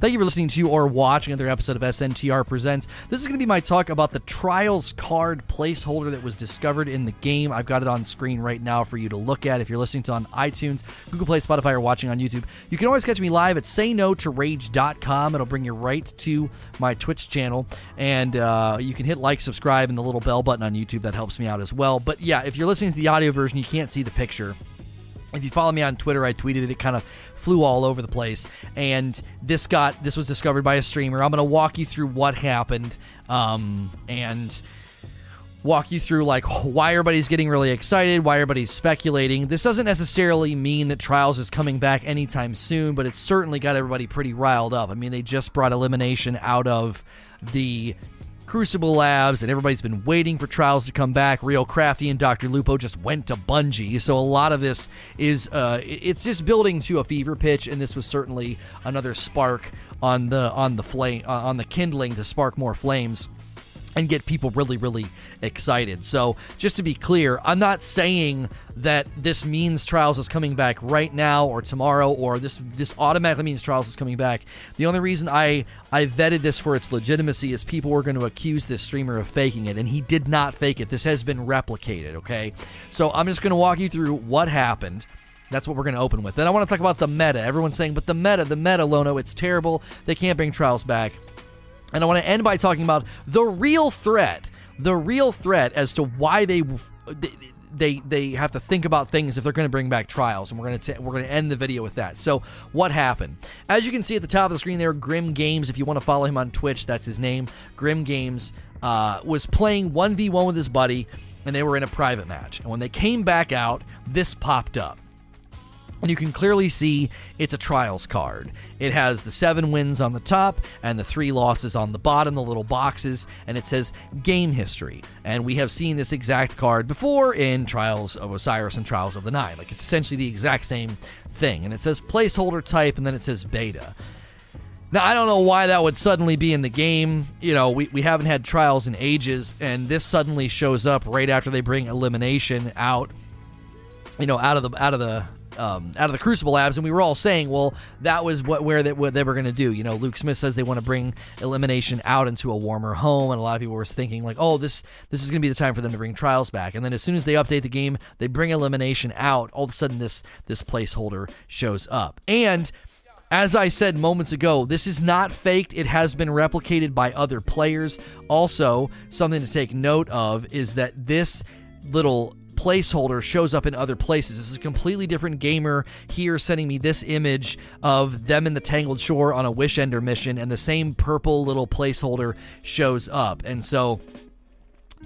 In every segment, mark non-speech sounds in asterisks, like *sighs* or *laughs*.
Thank you for listening to or watching another episode of SNTR Presents. This is going to be my talk about the Trials card placeholder that was discovered in the game. I've got it on screen right now for you to look at if you're listening to on iTunes, Google Play, Spotify, or watching on YouTube. You can always catch me live at sayno2rage.com. It'll bring you right to my Twitch channel, and uh, you can hit like, subscribe, and the little bell button on YouTube. That helps me out as well. But yeah, if you're listening to the audio version, you can't see the picture. If you follow me on Twitter, I tweeted it. It kind of flew all over the place, and this got this was discovered by a streamer. I'm to walk you through what happened, um, and walk you through like why everybody's getting really excited, why everybody's speculating. This doesn't necessarily mean that Trials is coming back anytime soon, but it's certainly got everybody pretty riled up. I mean, they just brought elimination out of the Crucible Labs, and everybody's been waiting for Trials to come back. Real Crafty and Dr. Lupo just went to Bungie, so a lot of this is uh, it's just building to a fever pitch, and this was certainly another spark on the on the flame uh, on the kindling to spark more flames and get people really, really excited. So, just to be clear, I'm not saying that this means Trials is coming back right now or tomorrow, or this this automatically means Trials is coming back. The only reason I I vetted this for its legitimacy is people were going to accuse this streamer of faking it, and he did not fake it. This has been replicated. Okay, so I'm just going to walk you through what happened. That's what we're going to open with. Then I want to talk about the meta. Everyone's saying, but the meta, the meta, Lono, it's terrible. They can't bring Trials back. And I want to end by talking about the real threat, the real threat as to why they they they have to think about things if they're going to bring back trials, and we're going to we're going to end the video with that. So, what happened? As you can see at the top of the screen there, Grym Games. If you want to follow him on Twitch, that's his name. Grym Games uh, was playing one v one with his buddy, and they were in a private match. And when they came back out, this popped up. And you can clearly see it's a trials card. It has the seven wins on the top and the three losses on the bottom, the little boxes, and it says game history. And we have seen this exact card before in Trials of Osiris and Trials of the Nine. Like it's essentially the exact same thing. And it says placeholder type and then it says beta. Now, I don't know why that would suddenly be in the game. You know, we, we haven't had trials in ages, and this suddenly shows up right after they bring elimination out. You know, out of the out of the um, out of the Crucible Labs, and we were all saying, well, that was what where they, what they were going to do. You know, Luke Smith says they want to bring Elimination out into a warmer home, and a lot of people were thinking like, oh, this this is going to be the time for them to bring Trials back. And then as soon as they update the game, they bring Elimination out. All of a sudden, this this placeholder shows up, and as I said moments ago, this is not faked. It has been replicated by other players. Also, something to take note of is that this little placeholder shows up in other places. This is a completely different gamer here sending me this image of them in the Tangled Shore on a Wish Ender mission, and the same purple little placeholder shows up. And so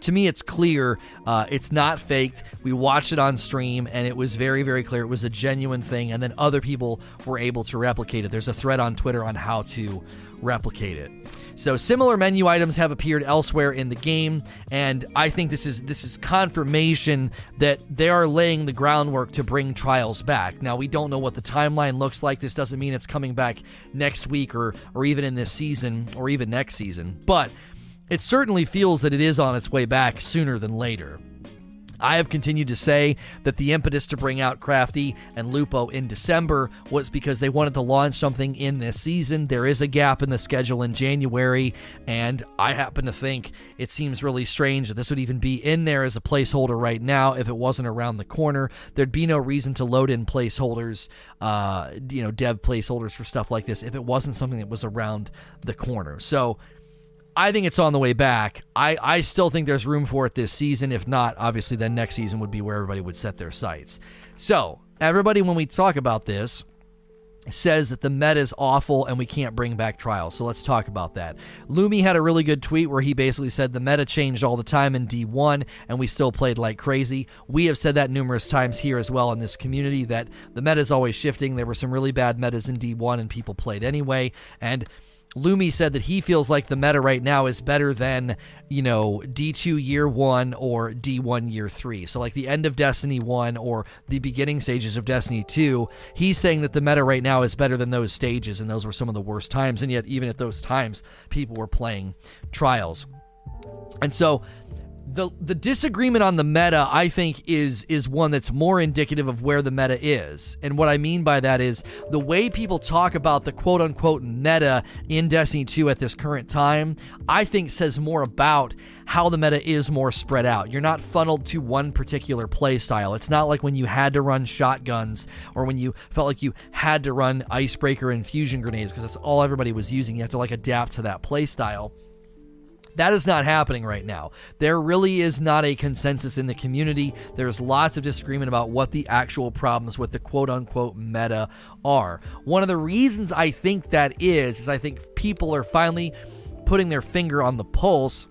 to me, it's clear uh, it's not faked. We watched it on stream, and it was very, very clear. It was a genuine thing, and then other people were able to replicate it. There's a thread on Twitter on how to replicate it. So similar menu items have appeared elsewhere in the game, and I think this is this is confirmation that they are laying the groundwork to bring Trials back. Now we don't know what the timeline looks like. This doesn't mean it's coming back next week or or even in this season or even next season, but it certainly feels that it is on its way back sooner than later. I have continued to say that the impetus to bring out Crafty and Lupo in December was because they wanted to launch something in this season. There is a gap in the schedule in January, and I happen to think it seems really strange that this would even be in there as a placeholder right now if it wasn't around the corner. There'd be no reason to load in placeholders, uh, you know, dev placeholders for stuff like this if it wasn't something that was around the corner. So, I think it's on the way back. I, I still think there's room for it this season. If not, obviously, then next season would be where everybody would set their sights. So, everybody, when we talk about this, says that the meta is awful and we can't bring back trials. So let's talk about that. Lumi had a really good tweet where he basically said the meta changed all the time in D1 and we still played like crazy. We have said that numerous times here as well in this community that the meta is always shifting. There were some really bad metas in D1 and people played anyway. And Lumi said that he feels like the meta right now is better than, you know, D2 year one or D1 year three. So, like the end of Destiny 1 or the beginning stages of Destiny 2, he's saying that the meta right now is better than those stages, and those were some of the worst times. And yet, even at those times, people were playing trials. And so, the the disagreement on the meta I think is is one that's more indicative of where the meta is. And what I mean by that is the way people talk about the quote unquote meta in Destiny 2 at this current time, I think says more about how the meta is more spread out. You're not funneled to one particular play style. It's not like when you had to run shotguns or when you felt like you had to run icebreaker and fusion grenades because that's all everybody was using. You have to like adapt to that play style. That is not happening right now. There really is not a consensus in the community. There's lots of disagreement about what the actual problems with the quote unquote meta are. One of the reasons I think that is, is I think people are finally putting their finger on the pulse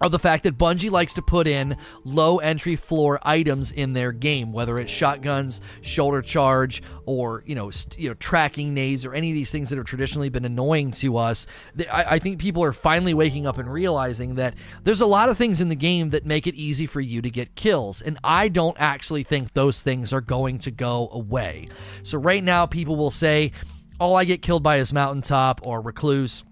of the fact that Bungie likes to put in low entry floor items in their game, whether it's shotguns, shoulder charge, or you know, st- you know, tracking nades, or any of these things that have traditionally been annoying to us. I-, I think people are finally waking up and realizing that there's a lot of things in the game that make it easy for you to get kills, and I don't actually think those things are going to go away. So right now, people will say, "All I get killed by is mountaintop or recluse."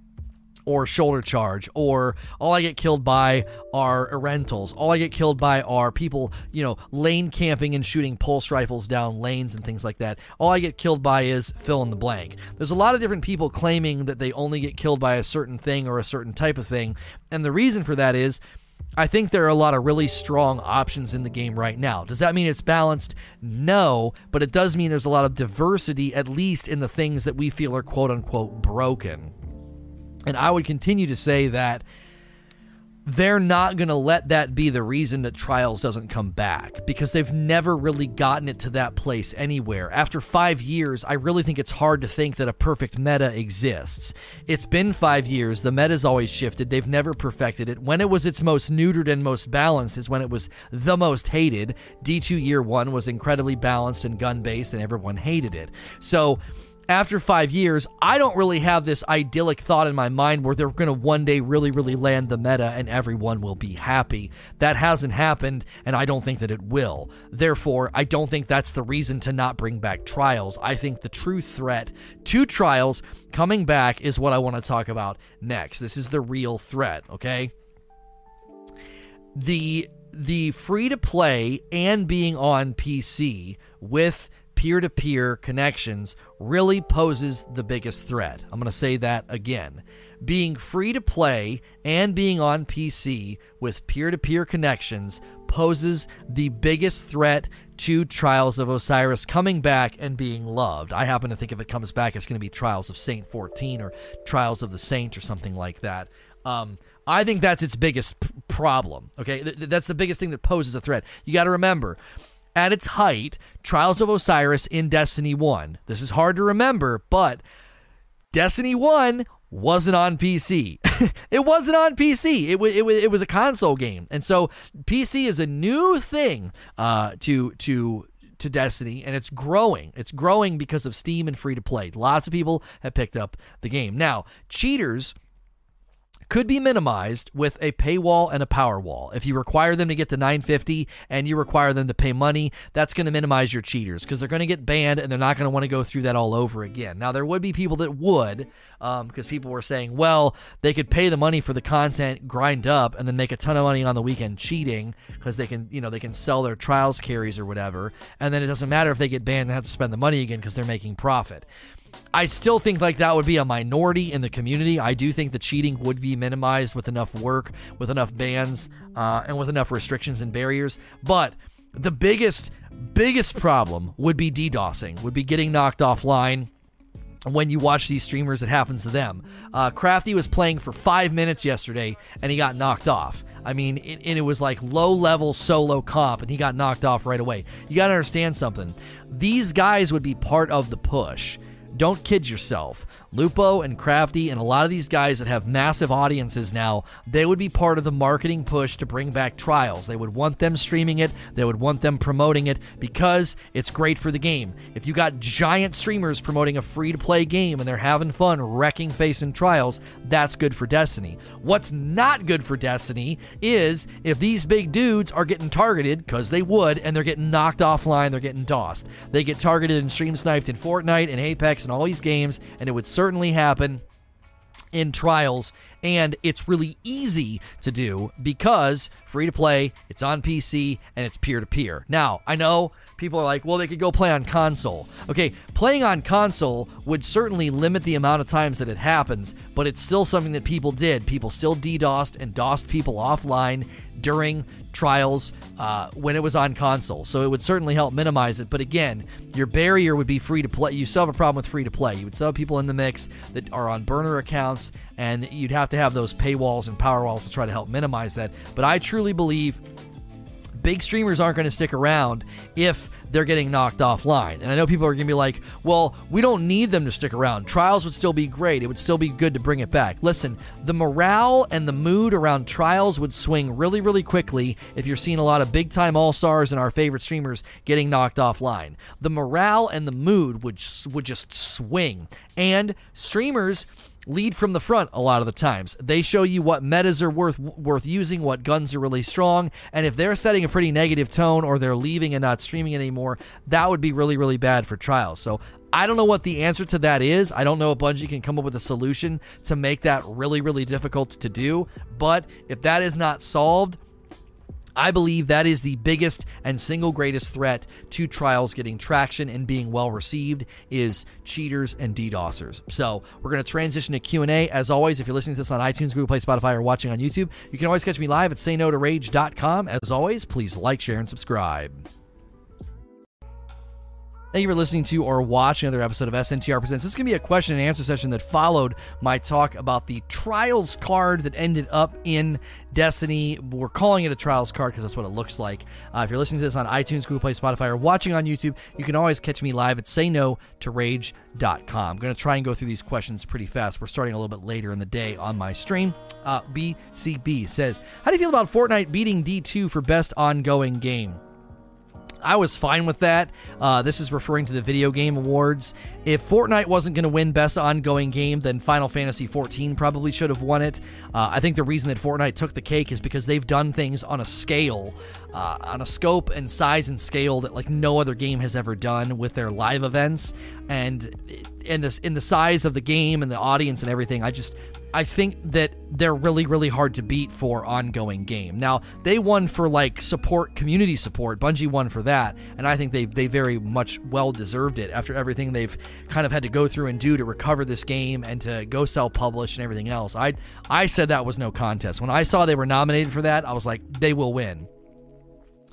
Or shoulder charge, or all I get killed by are rentals. All I get killed by are people, you know, lane camping and shooting pulse rifles down lanes and things like that. All I get killed by is fill in the blank. There's a lot of different people claiming that they only get killed by a certain thing or a certain type of thing. And the reason for that is I think there are a lot of really strong options in the game right now. Does that mean it's balanced? No, but it does mean there's a lot of diversity, at least in the things that we feel are quote unquote broken. And I would continue to say that they're not going to let that be the reason that Trials doesn't come back because they've never really gotten it to that place anywhere. After five years, I really think it's hard to think that a perfect meta exists. It's been five years, the meta's always shifted, they've never perfected it. When it was its most neutered and most balanced is when it was the most hated. D2 Year 1 was incredibly balanced and gun based, and everyone hated it. So, after five years, I don't really have this idyllic thought in my mind where they're going to one day really, really land the meta and everyone will be happy. That hasn't happened, and I don't think that it will. Therefore, I don't think that's the reason to not bring back trials. I think the true threat to trials coming back is what I want to talk about next. This is the real threat, okay? The the free to play and being on PC with peer to peer connections really poses the biggest threat. I'm going to say that again. Being free to play and being on PC with peer to peer connections poses the biggest threat to Trials of Osiris coming back and being loved. I happen to think if it comes back, it's going to be Trials of Saint 14 or Trials of the Saint or something like that. Um, I think that's its biggest p- problem. Okay, Th- that's the biggest thing that poses a threat. You got to remember, at its height, Trials of Osiris in Destiny 1. This is hard to remember, but Destiny 1 wasn't on PC. *laughs* it wasn't on PC. It, w- it, w- it was a console game. And so PC is a new thing uh, to to to Destiny, and it's growing. It's growing because of Steam and free to play. Lots of people have picked up the game. Now, cheaters could be minimized with a paywall and a power wall. If you require them to get to 950 and you require them to pay money, that's going to minimize your cheaters because they're going to get banned and they're not going to want to go through that all over again. Now, there would be people that would because um, people were saying, well, they could pay the money for the content, grind up, and then make a ton of money on the weekend cheating because they can, you know, they can sell their trials carries or whatever. And then it doesn't matter if they get banned and have to spend the money again because they're making profit. I still think like that would be a minority in the community. I do think the cheating would be minimized with enough work, with enough bans, uh, and with enough restrictions and barriers. But the biggest, biggest problem would be DDoSing, would be getting knocked offline when you watch these streamers, it happens to them. Uh, Crafty was playing for five minutes yesterday and he got knocked off. I mean, it, and it was like low level solo comp and he got knocked off right away. You got to understand something. These guys would be part of the push. Don't kid yourself. Lupo and Crafty and a lot of these guys that have massive audiences now, they would be part of the marketing push to bring back trials. They would want them streaming it, they would want them promoting it because it's great for the game. If you got giant streamers promoting a free to play game and they're having fun wrecking face in trials, that's good for Destiny. What's not good for Destiny is if these big dudes are getting targeted, because they would, and they're getting knocked offline, they're getting DOSed. They get targeted and stream sniped in Fortnite and Apex and all these games, and it would certainly happen in trials and it's really easy to do because free to play it's on pc and it's peer to peer now i know people are like well they could go play on console okay playing on console would certainly limit the amount of times that it happens but it's still something that people did people still ddosed and dosed people offline during trials uh, when it was on console. So it would certainly help minimize it. But again, your barrier would be free to play. You still have a problem with free to play. You would still have people in the mix that are on burner accounts, and you'd have to have those paywalls and power walls to try to help minimize that. But I truly believe big streamers aren't going to stick around if they're getting knocked offline. And I know people are going to be like, well, we don't need them to stick around. Trials would still be great. It would still be good to bring it back. Listen, the morale and the mood around Trials would swing really, really quickly if you're seeing a lot of big time all stars and our favorite streamers getting knocked offline. The morale and the mood would, would just swing. And streamers lead from the front a lot of the times. They show you what metas are worth worth using, what guns are really strong, and if they're setting a pretty negative tone or they're leaving and not streaming anymore, that would be really really bad for trials. So I don't know what the answer to that is. I don't know if Bungie can come up with a solution to make that really really difficult to do, but if that is not solved, I believe that is the biggest and single greatest threat to trials getting traction and being well received is cheaters and DDoSers. So we're going to transition to Q&A. As always, if you're listening to this on iTunes, Google Play, Spotify, or watching on YouTube, you can always catch me live at sayno2rage.com. As always, please like, share, and subscribe. Thank you for listening to or watching another episode of SNTR Presents. This is going to be a question and answer session that followed my talk about the Trials card that ended up in Destiny. We're calling it a Trials card because that's what it looks like. Uh, if you're listening to this on iTunes, Google Play, Spotify, or watching on YouTube, you can always catch me live at sayno2rage.com. I'm going to try and go through these questions pretty fast. We're starting a little bit later in the day on my stream. Uh, BCB says, How do you feel about Fortnite beating D2 for best ongoing game? I was fine with that. Uh, this is referring to the Video Game Awards. If Fortnite wasn't going to win Best Ongoing Game, then Final Fantasy XIV probably should have won it. Uh, I think the reason that Fortnite took the cake is because they've done things on a scale, uh, on a scope and size and scale that like no other game has ever done with their live events, and in this in the size of the game and the audience and everything. I just I think that they're really, really hard to beat for ongoing game. Now they won for like support, community support. Bungie won for that, and I think they they very much well deserved it after everything they've kind of had to go through and do to recover this game and to go self publish and everything else. I I said that was no contest. When I saw they were nominated for that, I was like, they will win.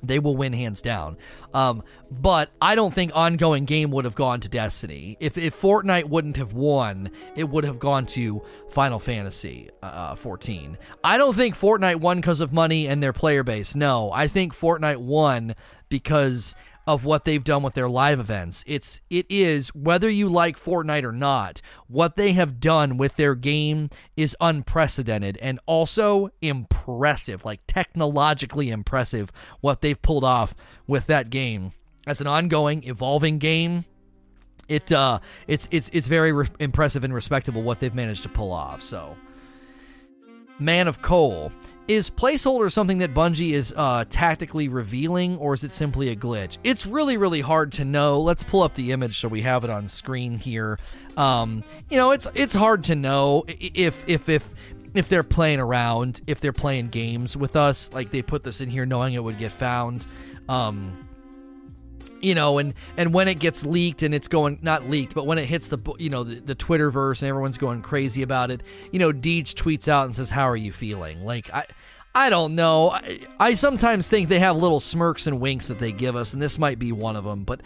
They will win hands down. Um, but I don't think ongoing game would have gone to Destiny. If, if Fortnite wouldn't have won, it would have gone to Final Fantasy uh, 14. I don't think Fortnite won because of money and their player base. No, I think Fortnite won because of what they've done with their live events. It's it is whether you like Fortnite or not, what they have done with their game is unprecedented and also impressive, like technologically impressive what they've pulled off with that game. As an ongoing evolving game, it uh it's it's it's very re- impressive and respectable what they've managed to pull off. So Man of Coal. Is placeholder something that Bungie is uh, tactically revealing, or is it simply a glitch? It's really, really hard to know. Let's pull up the image so we have it on screen here. Um, you know, it's it's hard to know if if if if they're playing around, if they're playing games with us, like they put this in here knowing it would get found. Um, you know, and and when it gets leaked and it's going not leaked, but when it hits the you know the, the Twitterverse and everyone's going crazy about it, you know, Deej tweets out and says, "How are you feeling?" Like I. I don't know. I, I sometimes think they have little smirks and winks that they give us, and this might be one of them, but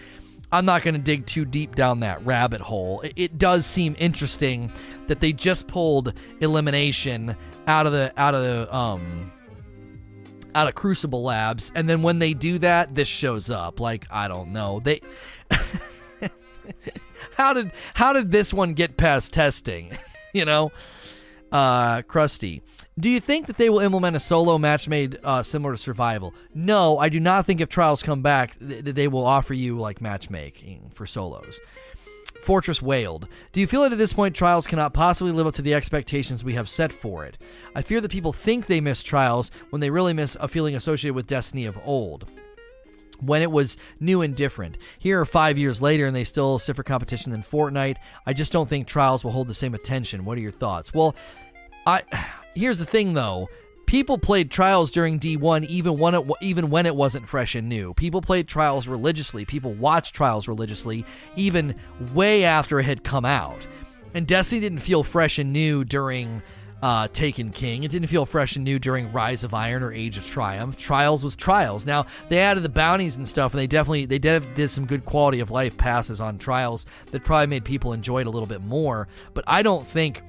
I'm not going to dig too deep down that rabbit hole. It, it, does seem interesting that they just pulled elimination out of the out of the um out of Crucible Labs, and then when they do that, this shows up. Like I don't know, they *laughs* how did how did this one get past testing? *laughs* you know, uh, Krusty. Do you think that they will implement a solo match made uh, similar to Survival? No, I do not think if Trials come back, th- they will offer you like matchmaking for solos. Fortress wailed. Do you feel that at this point Trials cannot possibly live up to the expectations we have set for it? I fear that people think they miss Trials when they really miss a feeling associated with Destiny of old. when it was new and different. Here, five years later, and they still stiffer competition than Fortnite. I just don't think Trials will hold the same attention. What are your thoughts? Well, I *sighs* here's the thing though. People played Trials during D1 even when it even when it wasn't fresh and new. People played Trials religiously. People watched Trials religiously even way after it had come out. And Destiny didn't feel fresh and new during uh, Taken King. It didn't feel fresh and new during Rise of Iron or Age of Triumph. Trials was Trials. Now they added the bounties and stuff, and they definitely they did, did some good quality of life passes on Trials that probably made people enjoy it a little bit more. But I don't think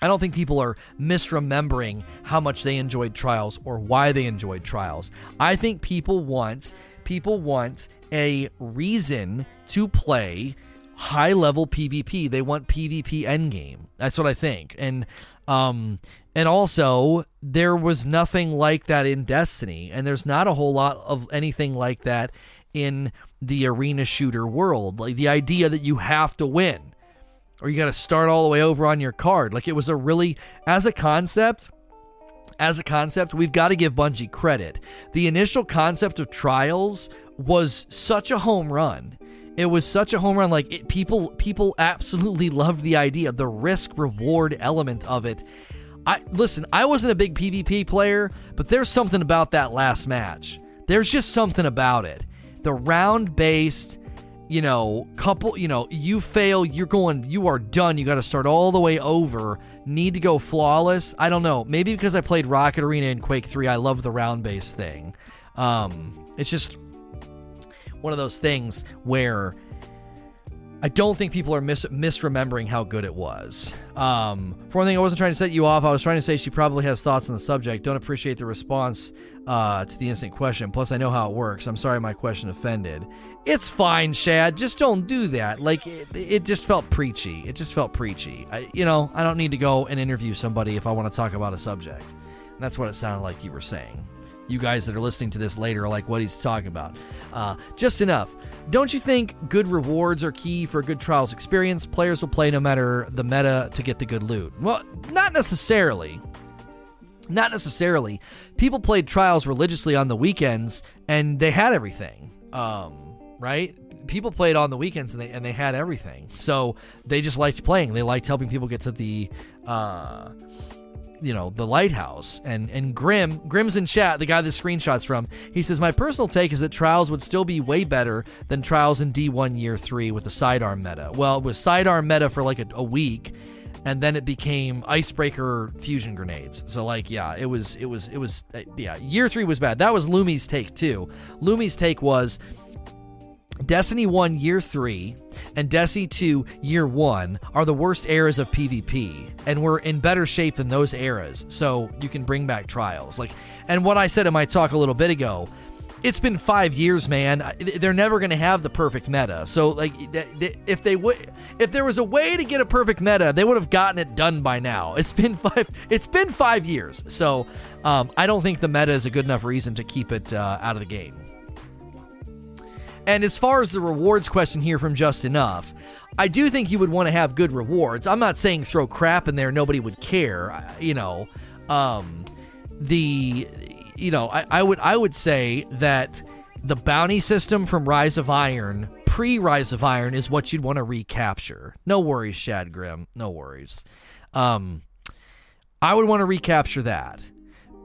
I don't think people are misremembering how much they enjoyed trials or why they enjoyed trials. I think people want people want a reason to play high level PvP. They want PvP endgame. That's what I think. And um and also there was nothing like that in Destiny and there's not a whole lot of anything like that in the arena shooter world. Like the idea that you have to win or you got to start all the way over on your card. Like it was a really, as a concept, as a concept, we've got to give Bungie credit. The initial concept of trials was such a home run. It was such a home run. Like it, people, people absolutely *laughs* loved the idea, the risk reward element of it. I listen. I wasn't a big PvP player, but there's something about that last match. There's just something about it. The round based you know, couple, you know, you fail, you're going, you are done. You got to start all the way over. Need to go flawless. I don't know. Maybe because I played Rocket Arena in Quake 3, I love the round base thing. Um, it's just one of those things where I don't think people are mis- misremembering how good it was. Um, for one thing, I wasn't trying to set you off. I was trying to say she probably has thoughts on the subject. Don't appreciate the response uh, to the instant question. Plus, I know how it works. I'm sorry my question offended. It's fine, Shad. Just don't do that. Like, it, it just felt preachy. It just felt preachy. I, you know, I don't need to go and interview somebody if I want to talk about a subject. And that's what it sounded like you were saying you guys that are listening to this later are like what he's talking about. Uh, just enough. Don't you think good rewards are key for a good trials experience? Players will play no matter the meta to get the good loot. Well, not necessarily. Not necessarily. People played trials religiously on the weekends and they had everything. Um, right? People played on the weekends and they and they had everything. So they just liked playing. They liked helping people get to the uh, you know the lighthouse. And and grim grim's in chat the guy the screenshots from. He says my personal take is that trials would still be way better than trials in d1 year 3 with the sidearm meta. Well it was sidearm meta for like a, a week and then it became icebreaker fusion grenades. So like yeah it was it was it was uh, yeah year 3 was bad. That was lumi's take too. Lumi's take was Destiny 1 Year 3 and Destiny 2 Year 1 are the worst eras of PvP, and we're in better shape than those eras, so you can bring back trials. Like, and what I said in my talk a little bit ago, it's been five years, man. They're never going to have the perfect meta. So, like, if they would, if there was a way to get a perfect meta, they would have gotten it done by now. It's been *laughs* five. It's been five years. So, um, I don't think the meta is a good enough reason to keep it uh, out of the game. And as far as the rewards question here from Just Enough, I do think you would want to have good rewards. I'm not saying throw crap in there, nobody would care. You know, um, the you know, I, I would I would say that the bounty system from Rise of Iron, pre Rise of Iron, is what you'd want to recapture. No worries, Shad Grim. No worries. Um, I would want to recapture that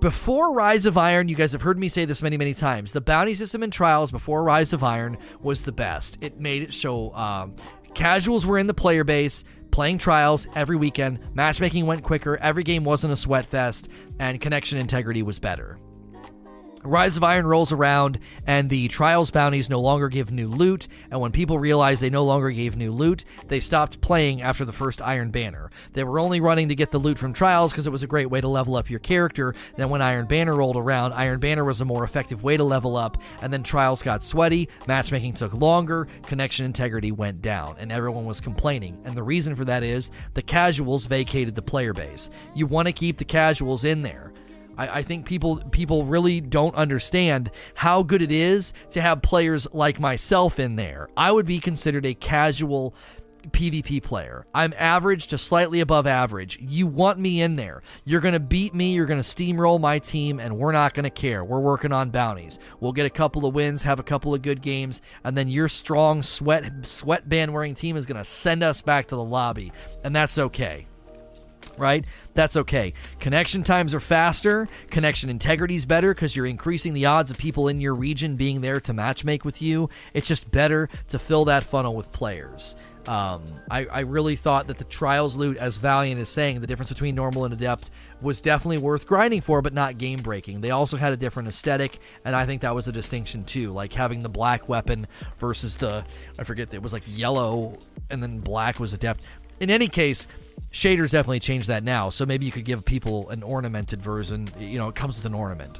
before Rise of Iron, you guys have heard me say this many, many times. The bounty system in Trials before Rise of Iron was the best. It made it so um, casuals were in the player base, playing Trials every weekend. Matchmaking went quicker. Every game wasn't a sweat fest, and connection integrity was better. Rise of Iron rolls around, and the Trials bounties no longer give new loot. And when people realized they no longer gave new loot, they stopped playing after the first Iron Banner. They were only running to get the loot from Trials because it was a great way to level up your character. Then, when Iron Banner rolled around, Iron Banner was a more effective way to level up. And then Trials got sweaty, matchmaking took longer, connection integrity went down, and everyone was complaining. And the reason for that is the casuals vacated the player base. You want to keep the casuals in there. I, I, think people people really don't understand how good it is to have players like myself in there. I would be considered a casual PvP player. I'm average to slightly above average. You want me in there. You're going to beat me. You're going to steamroll my team, and we're not going to care. We're working on bounties. We'll get a couple of wins, have a couple of good games, and then your strong sweat sweatband wearing team is going to send us back to the lobby, and that's okay right? That's okay. Connection times are faster. Connection integrity is better because you're increasing the odds of people in your region being there to matchmake with you. It's just better to fill that funnel with players. Um, I, I really thought that the trials loot, as Valiant is saying, the difference between normal and adept was definitely worth grinding for, but not game breaking. They also had a different aesthetic, and I think that was a distinction too. Like having the black weapon versus the, I forget, it was like yellow and then black was adept. In any case, shaders definitely changed that now, so maybe you could give people an ornamented version. You know, it comes with an ornament.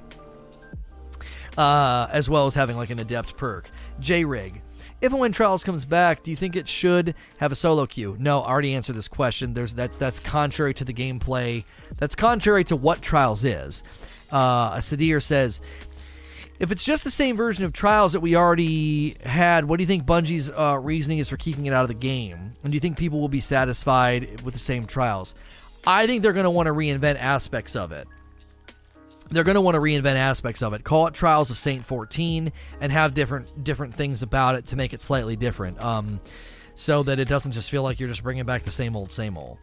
Uh, as well as having like an adept perk. J Rig. If and when Trials comes back, do you think it should have a solo queue? No, I already answered this question. There's that's that's contrary to the gameplay. That's contrary to what Trials is. Uh, Sadir says, if it's just the same version of Trials that we already had, what do you think Bungie's uh, reasoning is for keeping it out of the game? And do you think people will be satisfied with the same Trials? I think they're going to want to reinvent aspects of it they're going to want to reinvent aspects of it. Call it Trials of Saint 14 and have different different things about it to make it slightly different. Um, so that it doesn't just feel like you're just bringing back the same old same old.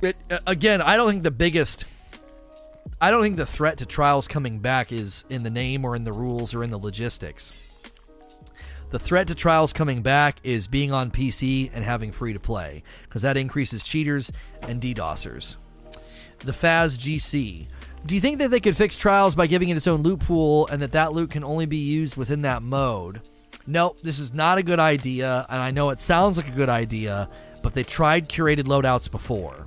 It, again, I don't think the biggest I don't think the threat to Trials coming back is in the name or in the rules or in the logistics. The threat to Trials coming back is being on PC and having free to play because that increases cheaters and DDoSers. The Faz GC do you think that they could fix Trials by giving it its own loot pool and that that loot can only be used within that mode? Nope, this is not a good idea, and I know it sounds like a good idea, but they tried curated loadouts before.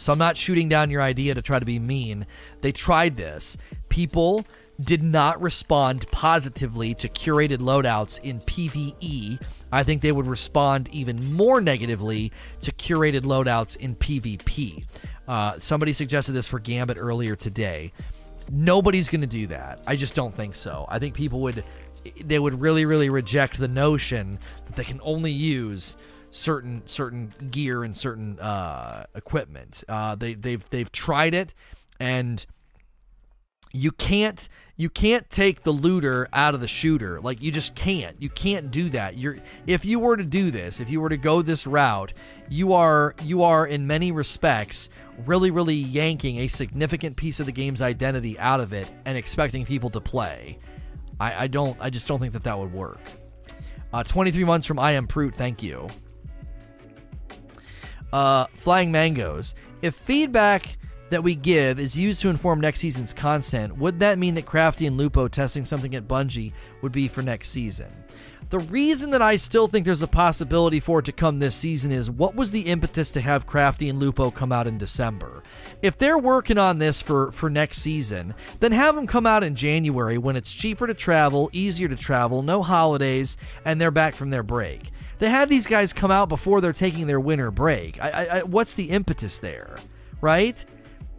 So I'm not shooting down your idea to try to be mean. They tried this. People did not respond positively to curated loadouts in PvE. I think they would respond even more negatively to curated loadouts in PvP. Uh, somebody suggested this for Gambit earlier today. Nobody's going to do that. I just don't think so. I think people would they would really really reject the notion that they can only use certain certain gear and certain uh, equipment. Uh, they they've they've tried it and you can't you can't take the looter out of the shooter. Like you just can't. You can't do that. You're if you were to do this if you were to go this route you are you are in many respects really really yanking a significant piece of the game's identity out of it and expecting people to play. I, I don't i just don't think that that would work. Uh, 23 months from i am Proot, thank you uh, flying mangoes if feedback that we give is used to inform next season's content, would that mean that Crafty and Lupo testing something at Bungie would be for next season? The reason that I still think there's a possibility for it to come this season is what was the impetus to have Crafty and Lupo come out in December? If they're working on this for, for next season, then have them come out in January when it's cheaper to travel, easier to travel, no holidays, and they're back from their break. They had these guys come out before they're taking their winter break. I, I, what's the impetus there, right?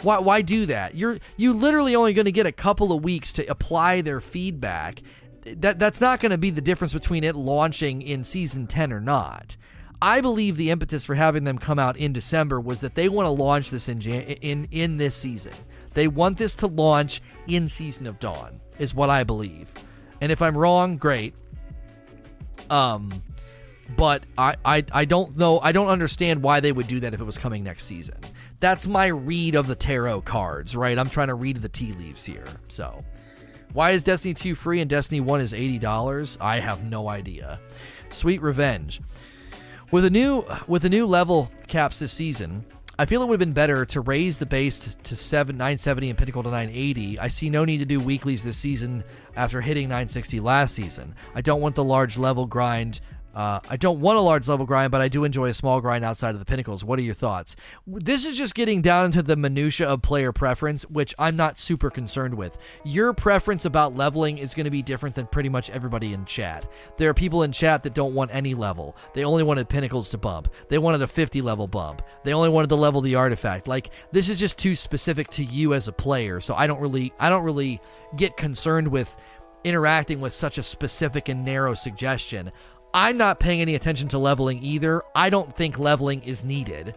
Why, why do that? You're you literally only going to get a couple of weeks to apply their feedback. That that's not going to be the difference between it launching in season 10 or not. I believe the impetus for having them come out in December was that they want to launch this in in in this season. They want this to launch in Season of Dawn is what I believe. And if I'm wrong, great. Um but I, I I don't know I don't understand why they would do that if it was coming next season that's my read of the tarot cards, right? I'm trying to read the tea leaves here. So, why is Destiny 2 free and Destiny 1 is $80? I have no idea. Sweet Revenge. With a new with a new level caps this season, I feel it would have been better to raise the base to, to 7 970 and Pinnacle to 980. I see no need to do weeklies this season after hitting 960 last season. I don't want the large level grind uh, I don't want a large level grind, but I do enjoy a small grind outside of the pinnacles. What are your thoughts? This is just getting down into the minutia of player preference, which I'm not super concerned with. Your preference about leveling is going to be different than pretty much everybody in chat. There are people in chat that don't want any level. They only wanted pinnacles to bump. They wanted a 50 level bump. They only wanted to level the artifact. Like this is just too specific to you as a player. So I don't really I don't really get concerned with interacting with such a specific and narrow suggestion. I'm not paying any attention to leveling either. I don't think leveling is needed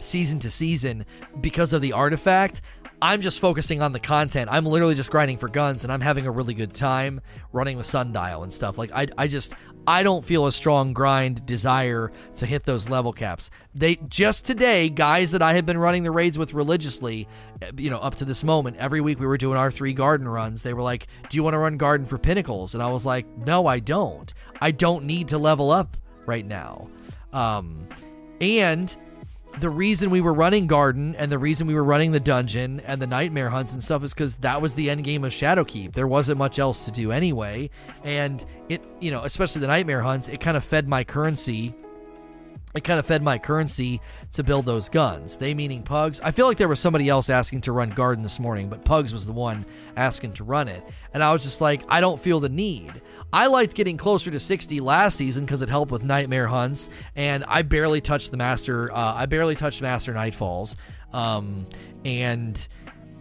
season to season because of the artifact. I'm just focusing on the content. I'm literally just grinding for guns and I'm having a really good time running the sundial and stuff. Like I I just I don't feel a strong grind desire to hit those level caps. They just today, guys that I have been running the raids with religiously, eh, you know, up to this moment, every week we were doing our three garden runs. They were like, "Do you want to run garden for pinnacles?" And I was like, "No, I don't. I don't need to level up right now." Um and the reason we were running Garden and the reason we were running the dungeon and the nightmare hunts and stuff is because that was the end game of Shadowkeep. There wasn't much else to do anyway, and it, you know, especially the nightmare hunts, it kind of fed my currency. It kind of fed my currency to build those guns. They meaning Pugs. I feel like there was somebody else asking to run Garden this morning, but Pugs was the one asking to run it. And I was just like, I don't feel the need. I liked getting closer to 60 last season because it helped with nightmare hunts, and I barely touched the master. Uh, I barely touched master nightfalls, um, and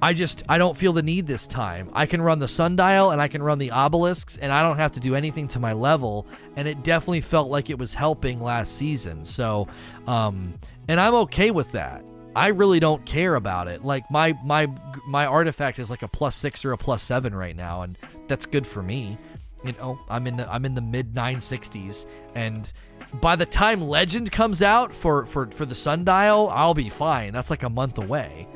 I just I don't feel the need this time. I can run the sundial and I can run the obelisks, and I don't have to do anything to my level. And it definitely felt like it was helping last season. So, um, and I'm okay with that. I really don't care about it. Like my my my artifact is like a plus six or a plus seven right now, and that's good for me. You know, I'm in the I'm in the mid 960s, and by the time Legend comes out for for for the Sundial, I'll be fine. That's like a month away.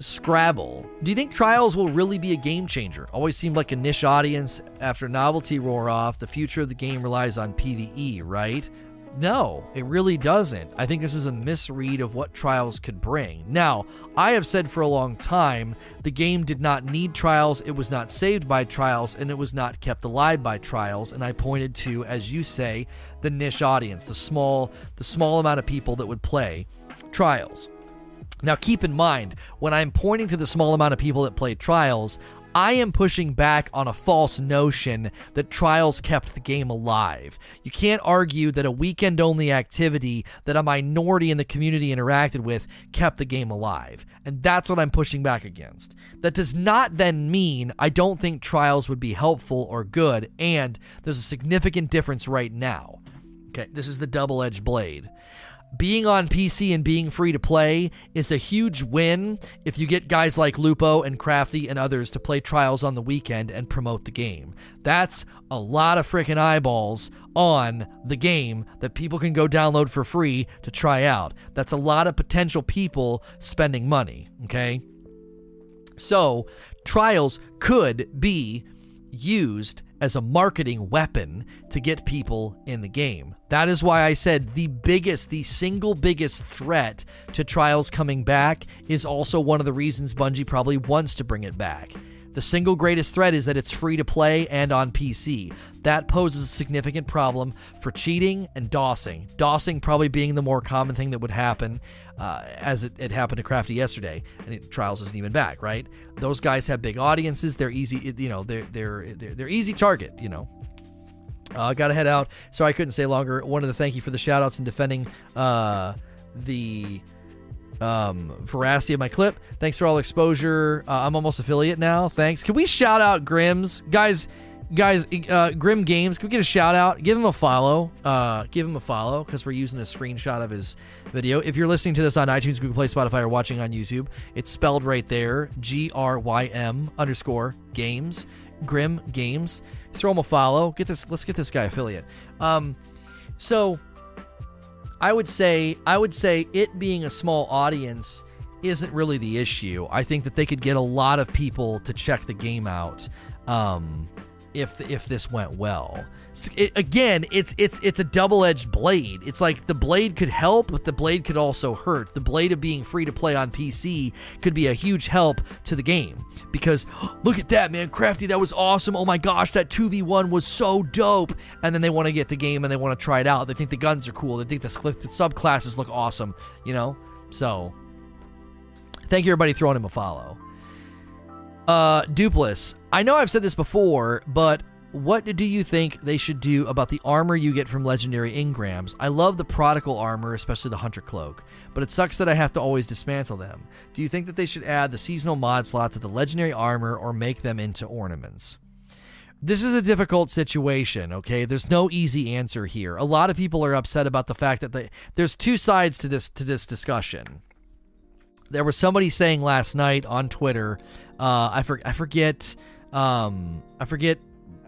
Scrabble. Do you think Trials will really be a game changer? Always seemed like a niche audience. After novelty wore off, the future of the game relies on PvE, right? No, it really doesn't. I think this is a misread of what Trials could bring. Now, I have said for a long time the game did not need Trials, it was not saved by Trials, and it was not kept alive by Trials. And I pointed to, as you say, the niche audience, the small, the small amount of people that would play Trials. Now, keep in mind, when I'm pointing to the small amount of people that play Trials, I am pushing back on a false notion that Trials kept the game alive. You can't argue that a weekend only activity that a minority in the community interacted with kept the game alive. And that's what I'm pushing back against. That does not then mean I don't think Trials would be helpful or good, and there's a significant difference right now. Okay, this is the double edged blade being on PC and being free to play is a huge win if you get guys like Lupo and Crafty and others to play trials on the weekend and promote the game. That's a lot of freaking eyeballs on the game that people can go download for free to try out. That's a lot of potential people spending money, okay? So, trials could be used as a marketing weapon to get people in the game. That is why I said the biggest, the single biggest threat to Trials coming back is also one of the reasons Bungie probably wants to bring it back. The single greatest threat is that it's free to play and on PC. That poses a significant problem for cheating and DOSing. DOSing probably being the more common thing that would happen, uh, as it, it, happened to Crafty yesterday, and it, Trials isn't even back, right? Those guys have big audiences. They're easy, you know, they're they're they're, they're easy target, you know. Uh, I uh, got to head out. Sorry I couldn't say longer. Wanted to thank you for the shout outs and defending uh, the um, veracity of my clip. Thanks for all exposure. Uh, I'm almost affiliate now. Thanks. Can we shout out Grimm's guys? Guys, uh, Grym Games, can we get a shout out? Give him a follow. Uh, give him a follow because we're using a screenshot of his video. If you're listening to this on iTunes, Google Play, Spotify, or watching on YouTube, it's spelled right there G R Y M underscore games. Grym Games. Throw him a follow. Get this. Let's get this guy affiliate. Um, so I would say I would say it being a small audience isn't really the issue. I think that they could get a lot of people to check the game out um, if if this went well. It, again, it's it's it's a double-edged blade. It's like the blade could help, but the blade could also hurt. The blade of being free to play on PC could be a huge help to the game because *gasps* look at that, man, Crafty, that was awesome. Oh my gosh, that 2v1 was so dope. And then they want to get the game and they want to try it out. They think the guns are cool. They think the, the subclasses look awesome, you know? So, thank you everybody throwing him a follow. Uh, Dupless, I know I've said this before, but what do you think they should do about the armor you get from legendary engrams? I love the prodigal armor, especially the hunter cloak, but it sucks that I have to always dismantle them. Do you think that they should add the seasonal mod slot to the legendary armor or make them into ornaments? this is a difficult situation, okay? There's no easy answer here. A lot of people are upset about the fact that they, there's two sides to this to this discussion. There was somebody saying last night on Twitter, uh, I, for, I forget um, I forget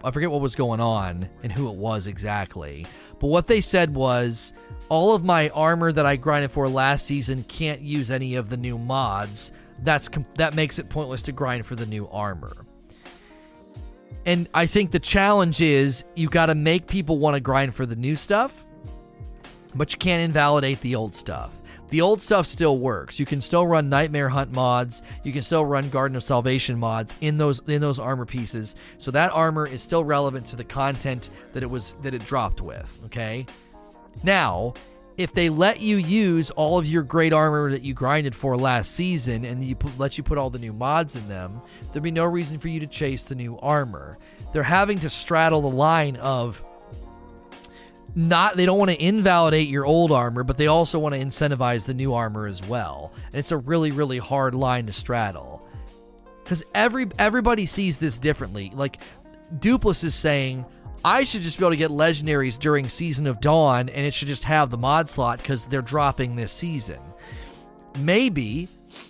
I forget what was going on and who it was exactly. But what they said was all of my armor that I grinded for last season can't use any of the new mods. That's that makes it pointless to grind for the new armor. And I think the challenge is you got to make people want to grind for the new stuff, but you can't invalidate the old stuff. The old stuff still works. You can still run Nightmare Hunt mods. You can still run Garden of Salvation mods in those in those armor pieces. So that armor is still relevant to the content that it was that it dropped with. Okay. Now, if they let you use all of your great armor that you grinded for last season and you put, let you put all the new mods in them, there'd be no reason for you to chase the new armor. They're having to straddle the line of not they don't want to invalidate your old armor, but they also want to incentivize the new armor as well. And it's a really really hard line to straddle. Cuz every everybody sees this differently. Like Dupless is saying I should just be able to get legendaries during Season of Dawn and it should just have the mod slot cuz they're dropping this season. Maybe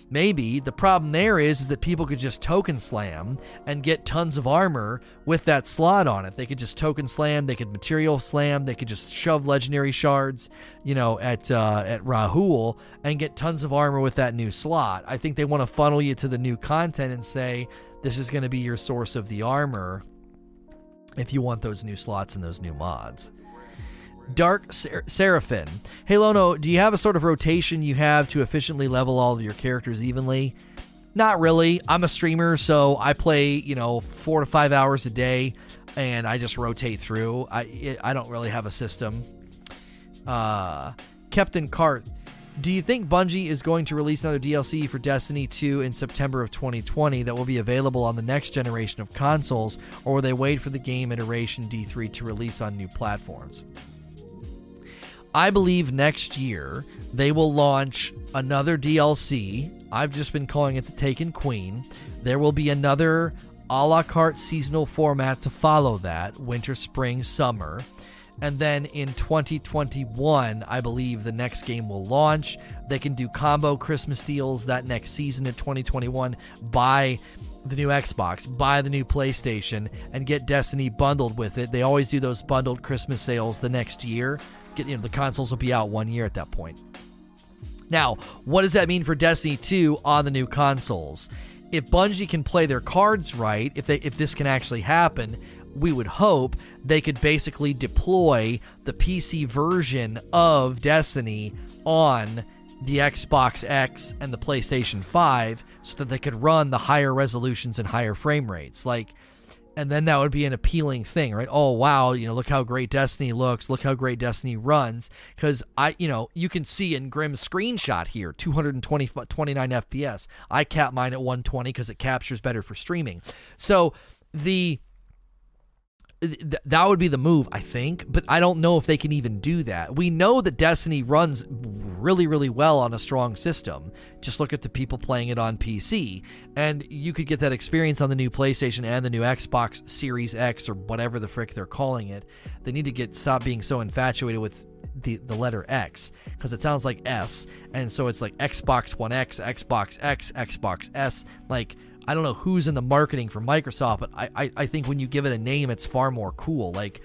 Maybe the problem there is, is that people could just token slam and get tons of armor with that slot on it. They could just token slam, they could material slam, they could just shove legendary shards, you know, at uh, at Rahool and get tons of armor with that new slot. I think they want to funnel you to the new content and say this is going to be your source of the armor if you want those new slots and those new mods. Dark Ser- Seraphim. Hey Lono, do you have a sort of rotation you have to efficiently level all of your characters evenly? Not really. I'm a streamer, so I play, you know, four to five hours a day, and I just rotate through. I it, I don't really have a system. Uh, Captain Cart, do you think Bungie is going to release another DLC for Destiny 2 in September of 2020 that will be available on the next generation of consoles, or will they wait for the game iteration D3 to release on new platforms? I believe next year they will launch another DLC. I've just been calling it the Taken Queen. There will be another a la carte seasonal format to follow that winter, spring, summer. And then in 2021, I believe the next game will launch. They can do combo Christmas deals that next season in 2021. Buy the new Xbox, buy the new PlayStation, and get Destiny bundled with it. They always do those bundled Christmas sales the next year get, you know, the consoles will be out one year at that point. Now, what does that mean for Destiny 2 on the new consoles? If Bungie can play their cards right, if they if this can actually happen, we would hope they could basically deploy the PC version of Destiny on the Xbox X and the PlayStation 5 so that they could run the higher resolutions and higher frame rates. Like and then that would be an appealing thing, right? Oh wow, you know, look how great Destiny looks, look how great Destiny runs. Because I, you know, you can see in Grym's screenshot here, 220 29 FPS. I cap mine at 120 because it captures better for streaming. So the th- that would be the move, I think. But I don't know if they can even do that. We know that Destiny runs really, really well on a strong system. Just look at the people playing it on PC. And you could get that experience on the new PlayStation and the new Xbox Series X or whatever the frick they're calling it. They need to get stop being so infatuated with the, the letter X because it sounds like S. And so it's like Xbox One X, Xbox X, Xbox S. Like, I don't know who's in the marketing for Microsoft, but I, I, I think when you give it a name, it's far more cool. Like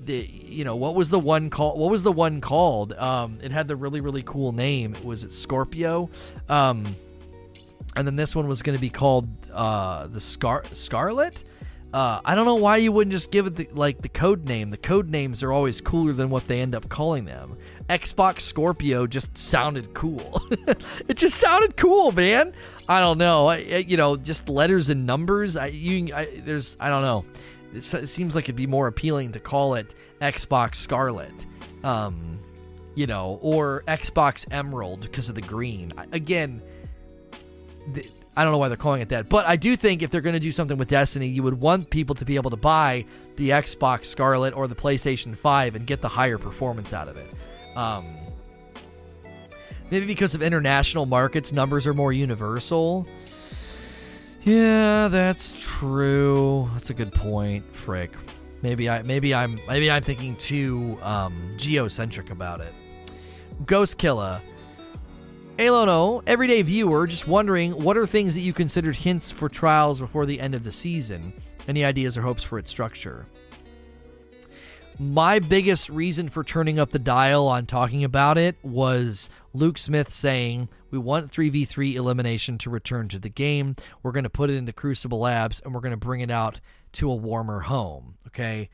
the you know what was the one called? What was the one called? Um, it had the really really cool name. Was it Scorpio, um, and then this one was going to be called uh, the Scar Scarlet. Uh, I don't know why you wouldn't just give it the, like the code name. The code names are always cooler than what they end up calling them. Xbox Scorpio just sounded cool. *laughs* it just sounded cool, man. I don't know. I, you know, just letters and numbers. I, you, I, there's, I don't know. It, seems like it'd be more appealing to call it Xbox Scarlet, um, you know, or Xbox Emerald because of the green. Again, the, I don't know why they're calling it that, but I do think if they're going to do something with Destiny, you would want people to be able to buy the Xbox Scarlet or the PlayStation 5 and get the higher performance out of it. Um, maybe because of international markets, numbers are more universal. Yeah, that's true. That's a good point, Frick. Maybe I maybe I'm maybe I'm thinking too um, geocentric about it. Ghost Killer. Alono, everyday viewer, just wondering what are things that you considered hints for trials before the end of the season? Any ideas or hopes for its structure? My biggest reason for turning up the dial on talking about it was Luke Smith saying, We want 3v3 elimination to return to the game. We're going to put it into Crucible Labs and we're going to bring it out to a warmer home. Okay.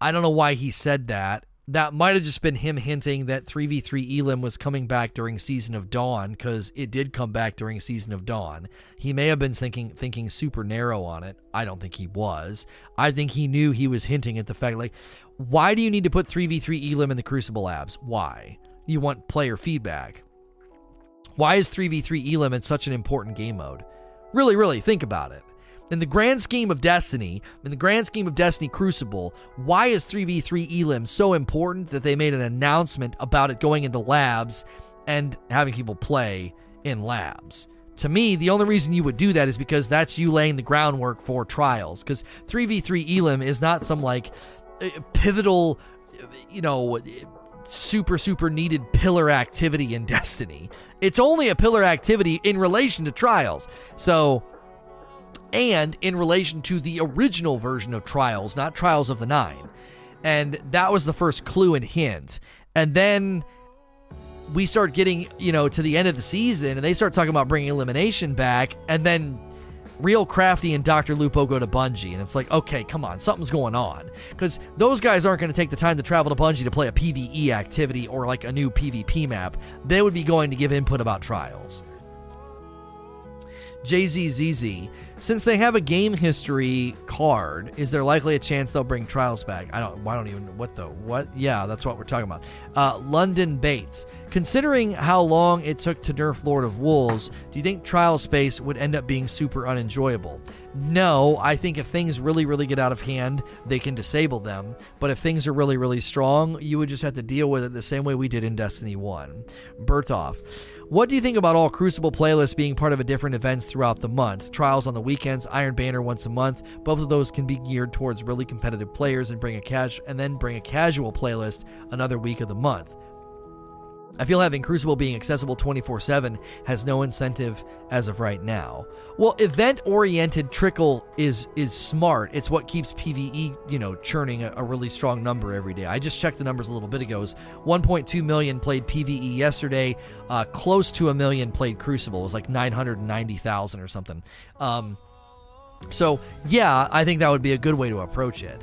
I don't know why he said that that might have just been him hinting that 3v3 Elim was coming back during Season of Dawn because it did come back during Season of Dawn. He may have been thinking thinking super narrow on it. I don't think he was. I think he knew he was hinting at the fact like why do you need to put 3v3 Elim in the Crucible Labs? Why? You want player feedback. Why is 3v3 Elim in such an important game mode? Really, really think about it in the grand scheme of Destiny, in the grand scheme of Destiny Crucible, why is 3v3 Elim so important that they made an announcement about it going into labs and having people play in labs? To me, the only reason you would do that is because that's you laying the groundwork for trials. Because 3v3 Elim is not some like uh, pivotal, you know, super, super needed pillar activity in *laughs* Destiny. It's only a pillar activity in relation to trials. So and in relation to the original version of Trials, not Trials of the Nine. And that was the first clue and hint. And then we start getting, you know, to the end of the season and they start talking about bringing elimination back. And then Real Crafty and Dr. Lupo go to Bungie. And it's like, okay, come on, something's going on. Because those guys aren't going to take the time to travel to Bungie to play a PvE activity or like a new PvP map. They would be going to give input about Trials. JZZZ since they have a game history card, is there likely a chance they'll bring Trials back? I don't. I don't even. What the what? Yeah, that's what we're talking about. Uh, London Bates. Considering how long it took to nerf Lord of Wolves, do you think Trial Space would end up being super unenjoyable? No, I think if things really, really get out of hand, they can disable them. But if things are really, really strong, you would just have to deal with it the same way we did in Destiny 1. Berthoff. What do you think about all Crucible playlists being part of a different events throughout the month? Trials on the weekends, Iron Banner once a month. Both of those can be geared towards really competitive players and bring a cash and then bring a casual playlist another week of the month. I feel having Crucible being accessible 24 7 has no incentive as of right now. Well, event oriented trickle is is smart. It's what keeps PvE, you know, churning a, a, really strong number every day. I just checked the numbers a little bit ago. It was 1.2 million played PvE yesterday, uh, close to a million played Crucible. It was like 990,000 or something. Um, so, yeah, I think that would be a good way to approach it.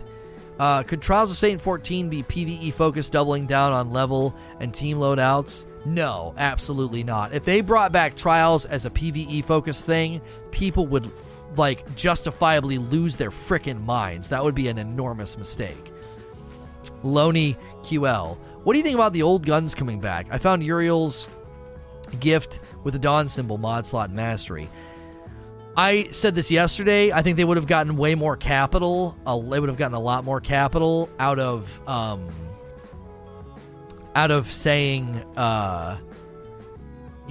Uh, could Trials of Saint 14 be PvE focused, doubling down on level and team loadouts? No, absolutely not. If they brought back Trials as a PvE focused thing, people would like justifiably lose their frickin' minds. That would be an enormous mistake. Loney QL. What do you think about the old guns coming back? I found Uriel's gift with the Dawn symbol mod slot mastery. I said this yesterday. I think they would have gotten way more capital. Uh, they would have gotten a lot more capital out of um, out of saying uh,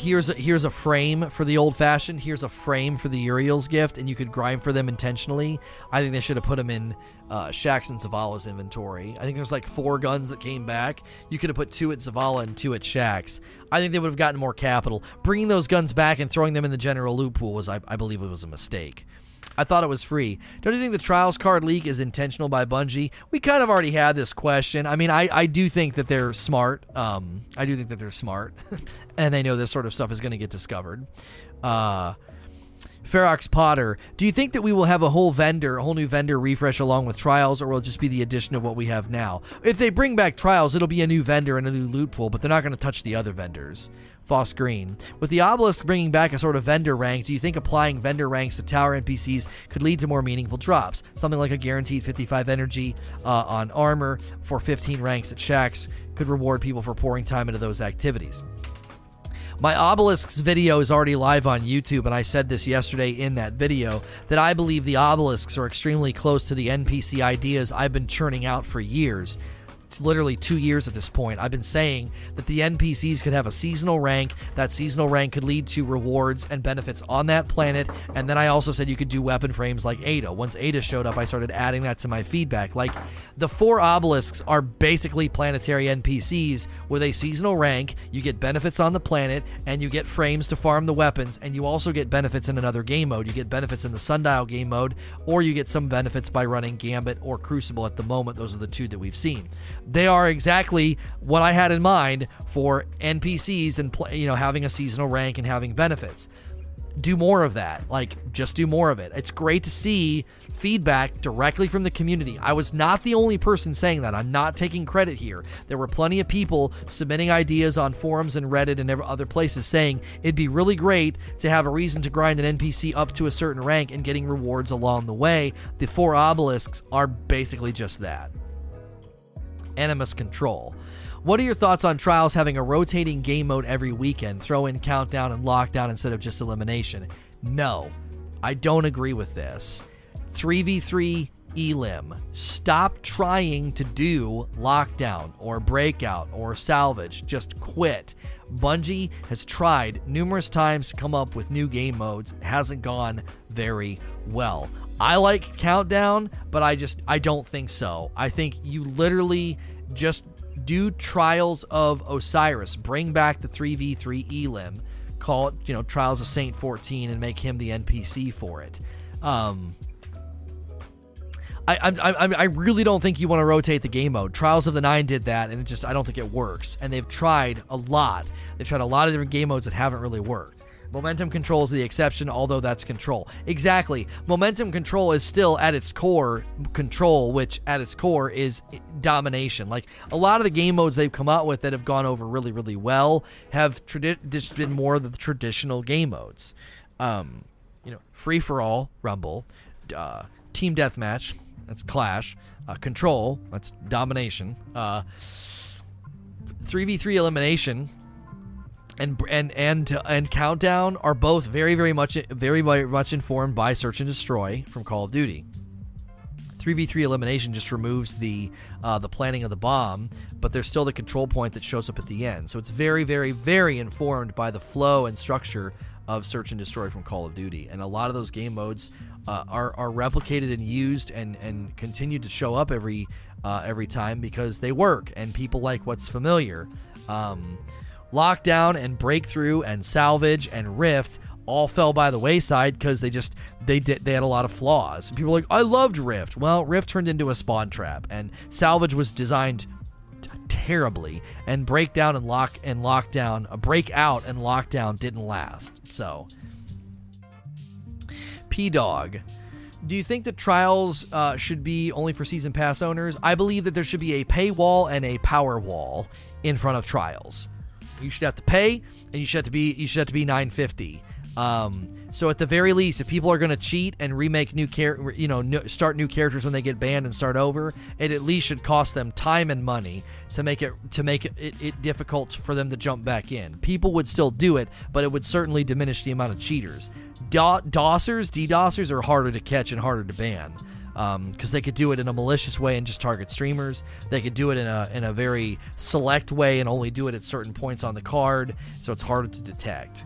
here's a, here's a frame for the old fashioned. Here's a frame for the Uriel's gift, and you could grind for them intentionally. I think they should have put them in uh, Shaxx and Zavala's inventory. I think there's like four guns that came back. You could have put two at Zavala and two at Shaxx. I think they would have gotten more capital. Bringing those guns back and throwing them in the general loot pool was, I, I believe, it was a mistake. I thought it was free. Don't you think the Trials card leak is intentional by Bungie? We kind of already had this question. I mean, I, I do think that they're smart. Um, I do think that they're smart, *laughs* and they know this sort of stuff is going to get discovered. Uh, Ferox Potter, do you think that we will have a whole vendor, a whole new vendor refresh along with Trials, or will it just be the addition of what we have now? If they bring back Trials, it'll be a new vendor and a new loot pool, but they're not going to touch the other vendors. Foss Green. With the Obelisk bringing back a sort of vendor rank, do you think applying vendor ranks to tower NPCs could lead to more meaningful drops? Something like a guaranteed 55 energy uh, on armor for 15 ranks at Shaxx could reward people for pouring time into those activities. My obelisks video is already live on YouTube, and I said this yesterday in that video that I believe the obelisks are extremely close to the NPC ideas I've been churning out for years. Literally two years at this point. I've been saying that the NPCs could have a seasonal rank. That seasonal rank could lead to rewards and benefits on that planet. And then I also said you could do weapon frames like Ada. Once Ada showed up, I started adding that to my feedback. Like the four obelisks are basically planetary NPCs with a seasonal rank. You get benefits on the planet, and you get frames to farm the weapons, and you also get benefits in another game mode. You get benefits in the Sundial game mode, or you get some benefits by running Gambit or Crucible at the moment. Those are the two that we've seen. They are exactly what I had in mind for NPCs and you know having a seasonal rank and having benefits do more of that. Like, just do more of it. It's great to see feedback directly from the community. I was not the only person saying that. I'm not taking credit here. There were plenty of people submitting ideas on forums and Reddit and other places saying it'd be really great to have a reason to grind an NPC up to a certain rank and getting rewards along the way. The four obelisks are basically just that. Animus Control. What are your thoughts on Trials having a rotating game mode every weekend, throw in countdown and lockdown instead of just elimination? No, I don't agree with this. 3v3 Elim. Stop trying to do lockdown or breakout or salvage. Just quit. Bungie has tried numerous times to come up with new game modes. Hasn't gone very well. I like countdown, but I just I don't think so. I think you literally just do Trials of Osiris, bring back the 3v3 Elim, call it, you know, Trials of Saint 14 and make him the NPC for it. Um, I, I, I, I really don't think you want to rotate the game mode. Trials of the Nine did that, and it just I don't think it works. And they've tried a lot. They've tried a lot of different game modes that haven't really worked. Momentum control is the exception, although that's control. Exactly. Momentum control is still at its core control, which at its core is domination. Like a lot of the game modes they've come out with that have gone over really, really well have tradi- just been more of the traditional game modes. Um, you know, free for all, Rumble, uh, team deathmatch, that's Clash, uh, Control, that's domination, uh, 3v3 elimination, and and and and countdown are both very very much very much informed by search and destroy from Call of Duty. 3v3 elimination just removes the uh, the planning of the bomb, but there's still the control point that shows up at the end. So it's very very very informed by the flow and structure of search and destroy from Call of Duty, and a lot of those game modes uh, are are replicated and used and and continue to show up every uh, every time because they work and people like what's familiar. Um, Lockdown and Breakthrough and Salvage and Rift all fell by the wayside because they just they did they had a lot of flaws. People were like, I loved Rift. Well, Rift turned into a spawn trap, and Salvage was designed terribly, and Breakdown and Lock and Lockdown, a Breakout and Lockdown didn't last. So, P Dog. Do you think that trials uh, should be only for season pass owners? I believe that there should be a paywall and a power wall in front of trials. You should have to pay, and you should have to be you should have to be 950. Um, so at the very least, if people are going to cheat and remake new char- you know, start new characters when they get banned and start over, it at least should cost them time and money to make it to make it, it, it difficult for them to jump back in. People would still do it, but it would certainly diminish the amount of cheaters. Do- DOSers, DDoSers are harder to catch and harder to ban because um, they could do it in a malicious way and just target streamers. They could do it in a in a very select way and only do it at certain points on the card, so it's harder to detect.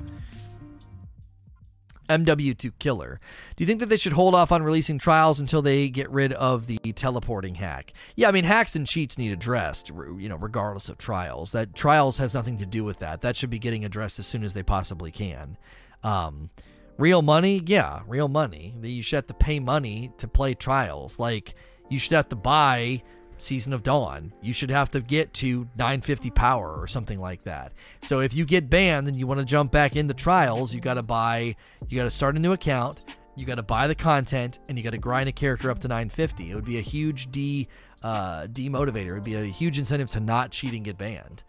MW2 Killer. Do you think that they should hold off on releasing trials until they get rid of the teleporting hack? Yeah, I mean hacks and cheats need addressed, you know, regardless of trials. That trials has nothing to do with that. That should be getting addressed as soon as they possibly can. Um, Real money? Yeah, real money. You should have to pay money to play trials. Like, you should have to buy Season of Dawn. You should have to get to 950 power or something like that. So if you get banned and you want to jump back into trials, you got to buy, you got to start a new account, you got to buy the content, and you got to grind a character up to 950. It would be a huge de uh, demotivator. It would be a huge incentive to not cheat and get banned.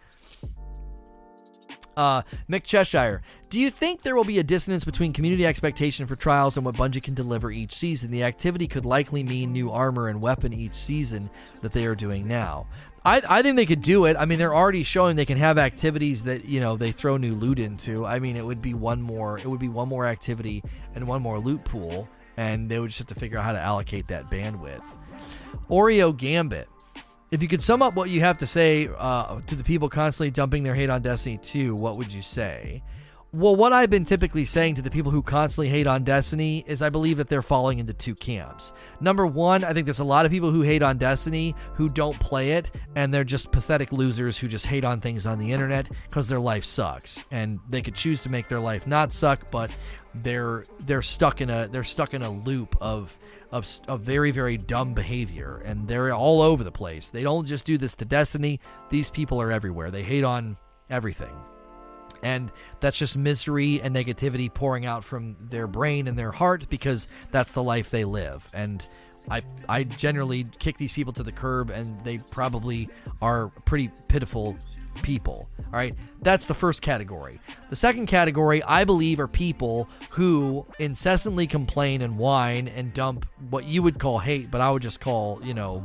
Uh, Mick Cheshire, do you think there will be a dissonance between community expectation for trials and what Bungie can deliver each season? The activity could likely mean new armor and weapon each season that they are doing now. I, I think they could do it. I mean, they're already showing they can have activities that you know they throw new loot into. I mean, it would be one more. It would be one more activity and one more loot pool, and they would just have to figure out how to allocate that bandwidth. Oreo Gambit. If you could sum up what you have to say uh, to the people constantly dumping their hate on Destiny 2, what would you say? Well, what I've been typically saying to the people who constantly hate on Destiny is I believe that they're falling into two camps. Number one, I think there's a lot of people who hate on Destiny who don't play it, and they're just pathetic losers who just hate on things on the internet because their life sucks. And they could choose to make their life not suck, but they're they're stuck in a they're stuck in a loop of of, of very very dumb behavior and they're all over the place. They don't just do this to destiny. These people are everywhere. They hate on everything. And that's just misery and negativity pouring out from their brain and their heart because that's the life they live. And I I generally kick these people to the curb and they probably are pretty pitiful people. All right, that's the first category. The second category, I believe, are people who incessantly complain and whine and dump what you would call hate, but I would just call, you know,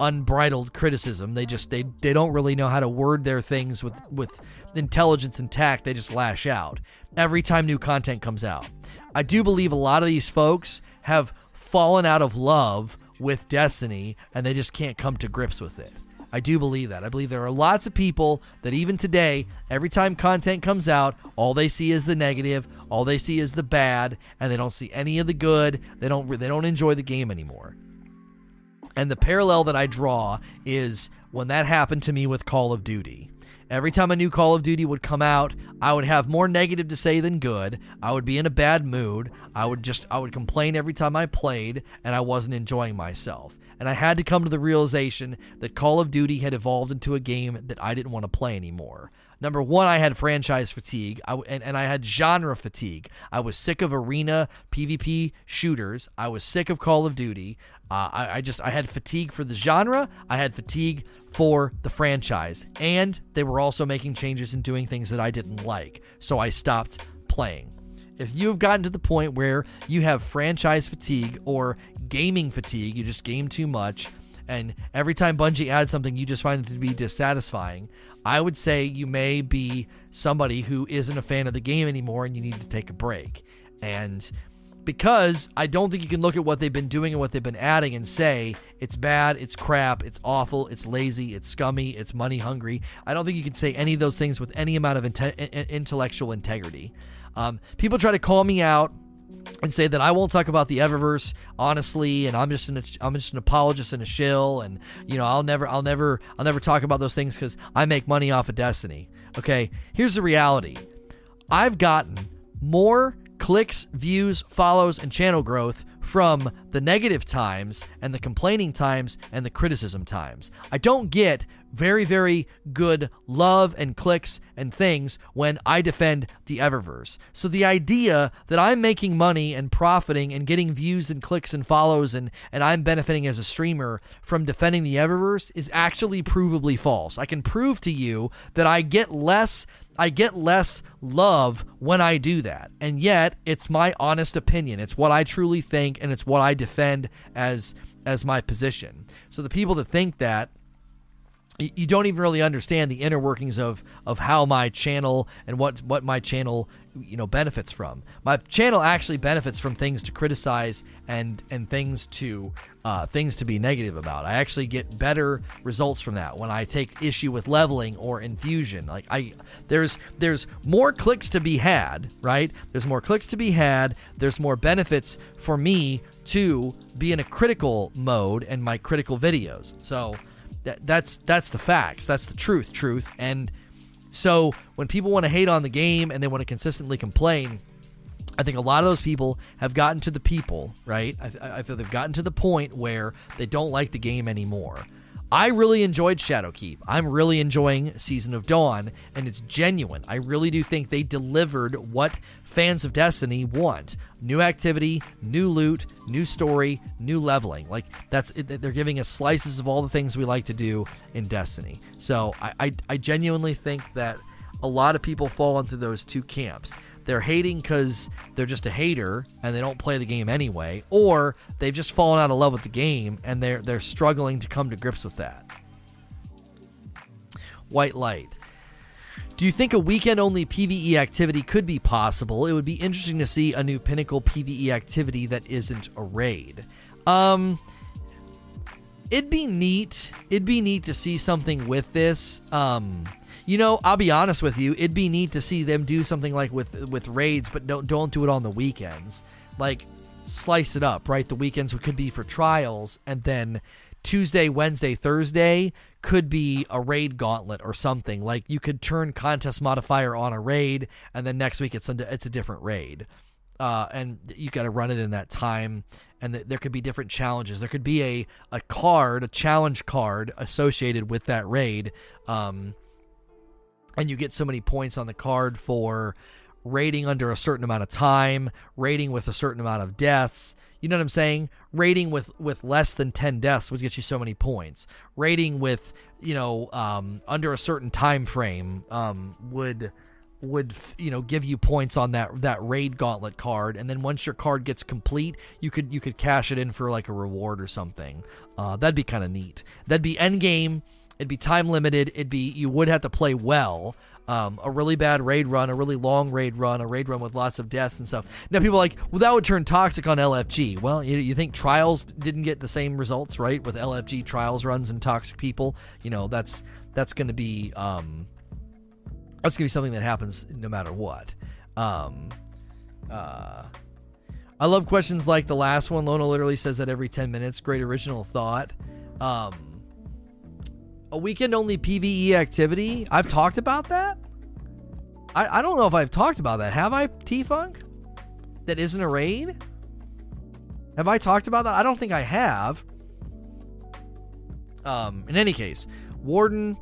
unbridled criticism. They just they they don't really know how to word their things with with intelligence and tact. They just lash out every time new content comes out. I do believe a lot of these folks have fallen out of love with Destiny and they just can't come to grips with it. I do believe that. I believe there are lots of people that even today, every time content comes out, all they see is the negative, all they see is the bad, and they don't see any of the good. They don't they don't enjoy the game anymore. And the parallel that I draw is when that happened to me with Call of Duty. Every time a new Call of Duty would come out, I would have more negative to say than good. I would be in a bad mood. I would just I would complain every time I played and I wasn't enjoying myself and I had to come to the realization that Call of Duty had evolved into a game that I didn't want to play anymore. Number one, I had franchise fatigue, I, and, and I had genre fatigue. I was sick of arena PvP shooters. I was sick of Call of Duty. Uh, I, I just I had fatigue for the genre. I had fatigue for the franchise, and they were also making changes and doing things that I didn't like. So I stopped playing. If you've gotten to the point where you have franchise fatigue or gaming fatigue, you just game too much, and every time Bungie adds something, you just find it to be dissatisfying, I would say you may be somebody who isn't a fan of the game anymore and you need to take a break. And because I don't think you can look at what they've been doing and what they've been adding and say it's bad, it's crap, it's awful, it's lazy, it's scummy, it's money hungry. I don't think you can say any of those things with any amount of inte- intellectual integrity. Um, people try to call me out and say that I won't talk about the Eververse honestly, and I'm just an I'm just an apologist and a shill, and you know I'll never I'll never I'll never talk about those things because I make money off of Destiny. Okay, here's the reality: I've gotten more clicks, views, follows, and channel growth from the negative times and the complaining times and the criticism times. I don't get very, very good love and clicks and things when I defend the Eververse. So the idea that I'm making money and profiting and getting views and clicks and follows and, and I'm benefiting as a streamer from defending the Eververse is actually provably false. I can prove to you that I get less I get less love when I do that. And yet, it's my honest opinion. It's what I truly think and it's what I defend as as my position. So the people that think that you don't even really understand the inner workings of of how my channel and what what my channel you know benefits from. My channel actually benefits from things to criticize and and things to uh, things to be negative about. I actually get better results from that when I take issue with leveling or infusion. Like I there's there's more clicks to be had, right? There's more clicks to be had. There's more benefits for me to be in a critical mode and my critical videos. So that, that's that's the facts. That's the truth. Truth. And so when people want to hate on the game and they want to consistently complain, I think a lot of those people have gotten to the people, right? I, I feel they've gotten to the point where they don't like the game anymore. I really enjoyed Shadowkeep. I'm really enjoying Season of Dawn, and it's genuine. I really do think they delivered what fans of Destiny want: new activity, new loot, new story, new leveling. Like that's they're giving us slices of all the things we like to do in Destiny. So I, I, I genuinely think that a lot of people fall into those two camps they're hating because they're just a hater and they don't play the game anyway, or they've just fallen out of love with the game and they're they're struggling to come to grips with that. White light. Do you think a weekend only PvE activity could be possible? It would be interesting to see a new Pinnacle PvE activity that isn't a raid. Um, it'd be neat. It'd be neat to see something with this. Um, you know, I'll be honest with you. It'd be neat to see them do something like with with raids, but don't don't do it on the weekends. Like slice it up, right? The weekends could be for trials, and then Tuesday, Wednesday, Thursday could be a raid gauntlet or something. Like you could turn contest modifier on a raid, and then next week it's a, it's a different raid, uh, and you got to run it in that time. And th- there could be different challenges. There could be a a card, a challenge card associated with that raid. Um, and you get so many points on the card for raiding under a certain amount of time, raiding with a certain amount of deaths. You know what I'm saying? Raiding with with less than 10 deaths would get you so many points. Raiding with, you know, um, under a certain time frame um, would would you know give you points on that that raid gauntlet card and then once your card gets complete you could you could cash it in for like a reward or something uh, that'd be kind of neat that'd be end game It'd be time limited. It'd be you would have to play well. Um, a really bad raid run, a really long raid run, a raid run with lots of deaths and stuff. Now people like, well, that would turn toxic on LFG. Well, you, you think trials didn't get the same results, right? With LFG trials runs and toxic people, you know that's that's going to be um, that's going to be something that happens no matter what. Um, uh, I love questions like the last one. Lona literally says that every ten minutes. Great original thought. Um, a weekend only PVE activity. I've talked about that. I, I don't know if I've talked about that. Have I, T Funk? That isn't a raid? Have I talked about that? I don't think I have. Um, in any case, Warden.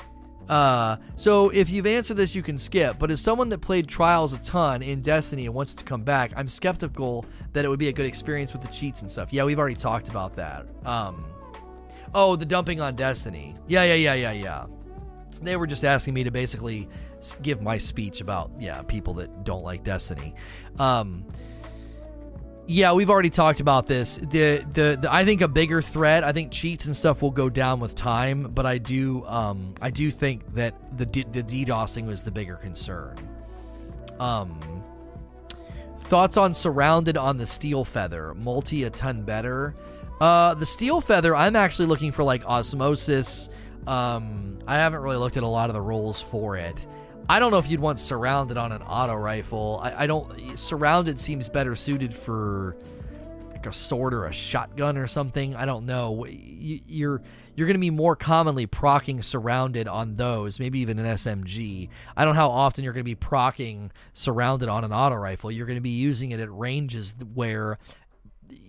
Uh, so if you've answered this, you can skip. But as someone that played Trials a ton in Destiny and wants to come back, I'm skeptical that it would be a good experience with the cheats and stuff. Yeah, we've already talked about that. Um, Oh, the dumping on Destiny. Yeah, yeah, yeah, yeah, yeah. They were just asking me to basically give my speech about yeah people that don't like Destiny. Um, yeah, we've already talked about this. The, the, the I think a bigger threat. I think cheats and stuff will go down with time, but I do um I do think that the the DDoSing was the bigger concern. Um, thoughts on surrounded on the steel feather, multi a ton better. Uh, the steel feather, I'm actually looking for like osmosis. Um, I haven't really looked at a lot of the roles for it. I don't know if you'd want surrounded on an auto rifle. I, I don't. Surrounded seems better suited for like a sword or a shotgun or something. I don't know. You, you're you're going to be more commonly procking surrounded on those, maybe even an SMG. I don't know how often you're going to be procking surrounded on an auto rifle. You're going to be using it at ranges where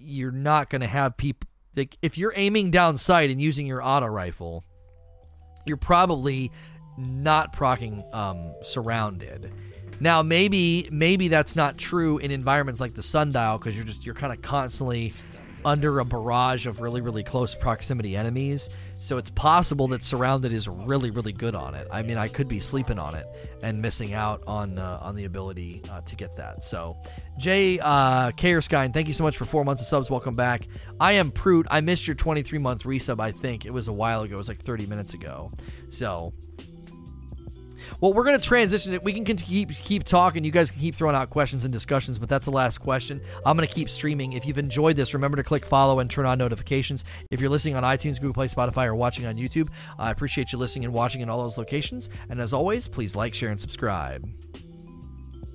you're not going to have people like if you're aiming down sight and using your auto rifle, you're probably not procking um, surrounded. Now maybe maybe that's not true in environments like the sundial because you're just you're kind of constantly under a barrage of really really close proximity enemies. So it's possible that Surrounded is really, really good on it. I mean, I could be sleeping on it and missing out on uh, on the ability uh, to get that. So, Jay uh, Kaerskine, thank you so much for four months of subs. Welcome back. I am Proot. I missed your 23 month resub. I think it was a while ago. It was like 30 minutes ago. So well, we're going to transition it. We can keep keep talking. You guys can keep throwing out questions and discussions, but that's the last question. I'm going to keep streaming. If you've enjoyed this, remember to click follow and turn on notifications. If you're listening on iTunes, Google Play, Spotify, or watching on YouTube, I appreciate you listening and watching in all those locations. And as always, please like, share, and subscribe.